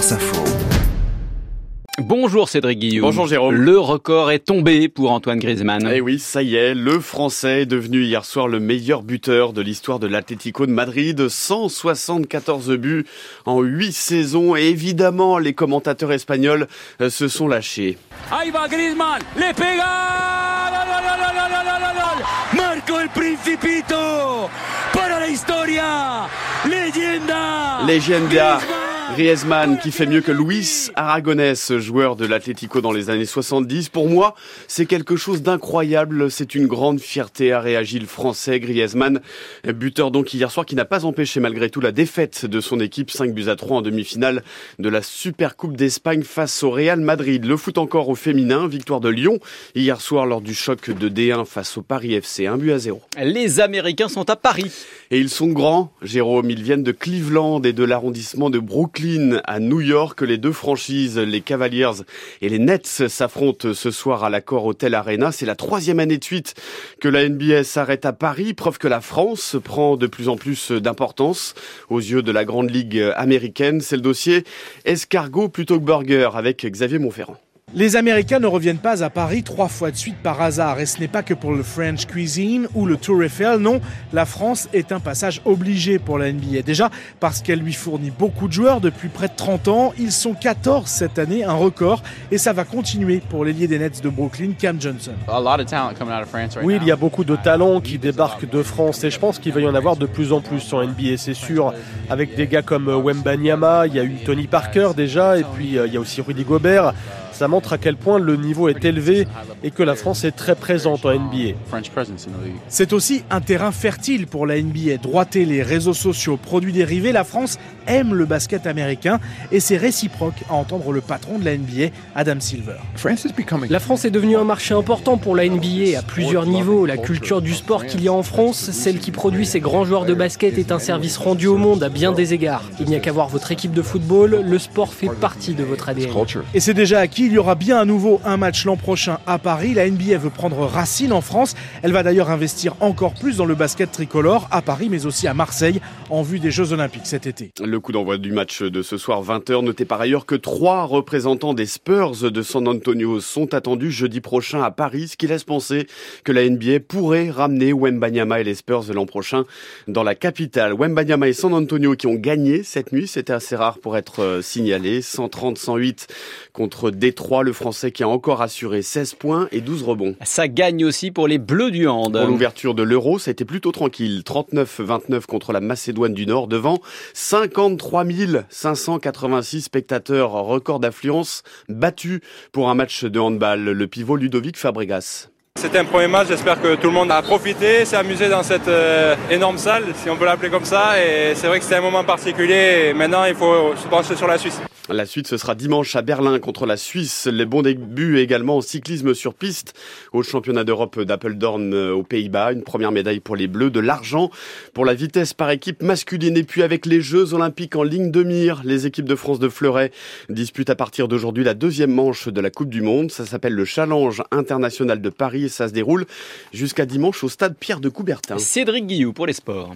France Info. Bonjour Cédric Guillaume. Bonjour Jérôme. Le record est tombé pour Antoine Griezmann. Eh oui, ça y est, le Français est devenu hier soir le meilleur buteur de l'histoire de l'Atlético de Madrid. 174 buts en 8 saisons et évidemment les commentateurs espagnols euh, se sont lâchés. Ahí va Griezmann, le pega, Marco el Principito, para la historia, leyenda. Leyenda. Griezmann qui fait mieux que Luis Aragonès, joueur de l'Atlético dans les années 70. Pour moi, c'est quelque chose d'incroyable. C'est une grande fierté, a réagi le français Griezmann. Buteur donc hier soir qui n'a pas empêché malgré tout la défaite de son équipe 5 buts à 3 en demi-finale de la Super Coupe d'Espagne face au Real Madrid. Le foot encore au féminin, victoire de Lyon hier soir lors du choc de D1 face au Paris FC, 1 but à 0. Les Américains sont à Paris. Et ils sont grands, Jérôme. Ils viennent de Cleveland et de l'arrondissement de Brooklyn à New York. Les deux franchises, les Cavaliers et les Nets, s'affrontent ce soir à l'accord Hotel Arena. C'est la troisième année de suite que la NBA s'arrête à Paris, preuve que la France prend de plus en plus d'importance aux yeux de la grande ligue américaine. C'est le dossier escargot plutôt que burger avec Xavier Montferrand. Les Américains ne reviennent pas à Paris trois fois de suite par hasard, et ce n'est pas que pour le French cuisine ou le Tour Eiffel, non, la France est un passage obligé pour la NBA. Déjà parce qu'elle lui fournit beaucoup de joueurs depuis près de 30 ans, ils sont 14 cette année, un record, et ça va continuer pour l'ailier des Nets de Brooklyn, Cam Johnson. Oui, il y a beaucoup de talents qui débarquent de France, et je pense qu'il va y en avoir de plus en plus en NBA, c'est sûr, avec des gars comme Wemba Nyama, il y a eu Tony Parker déjà, et puis euh, il y a aussi Rudy Gobert ça montre à quel point le niveau est élevé et que la France est très présente en NBA. C'est aussi un terrain fertile pour la NBA. Droiter les réseaux sociaux, produits dérivés, la France aime le basket américain et c'est réciproque à entendre le patron de la NBA, Adam Silver. La France est devenue un marché important pour la NBA à plusieurs niveaux. La culture du sport qu'il y a en France, celle qui produit ces grands joueurs de basket, est un service rendu au monde à bien des égards. Il n'y a qu'à voir votre équipe de football, le sport fait partie de votre ADN. Et c'est déjà acquis, il y aura bien à nouveau un match l'an prochain à Paris. La NBA veut prendre racine en France. Elle va d'ailleurs investir encore plus dans le basket tricolore à Paris, mais aussi à Marseille, en vue des Jeux Olympiques cet été. Le coup d'envoi du match de ce soir 20h. Notez par ailleurs que trois représentants des Spurs de San Antonio sont attendus jeudi prochain à Paris, ce qui laisse penser que la NBA pourrait ramener Wembanyama et les Spurs l'an prochain dans la capitale. Wembanyama et San Antonio qui ont gagné cette nuit, c'était assez rare pour être signalé. 130-108 contre Détroit, le Français qui a encore assuré 16 points et 12 rebonds. Ça gagne aussi pour les Bleus du Hand. Pour l'ouverture de l'Euro, ça a été plutôt tranquille. 39-29 contre la Macédoine du Nord devant 53 586 spectateurs, record d'affluence battu pour un match de handball. Le pivot Ludovic Fabregas. C'était un premier match, j'espère que tout le monde a profité, s'est amusé dans cette euh, énorme salle, si on peut l'appeler comme ça. Et c'est vrai que c'était un moment particulier. Maintenant, il faut se pencher sur la Suisse. La suite, ce sera dimanche à Berlin contre la Suisse. Les bons débuts également en cyclisme sur piste au championnat d'Europe d'Apeldoorn aux Pays-Bas. Une première médaille pour les Bleus, de l'argent pour la vitesse par équipe masculine. Et puis avec les Jeux Olympiques en ligne de mire, les équipes de France de Fleuret disputent à partir d'aujourd'hui la deuxième manche de la Coupe du Monde. Ça s'appelle le Challenge international de Paris ça se déroule jusqu'à dimanche au stade Pierre de Coubertin. Cédric Guillou pour les sports.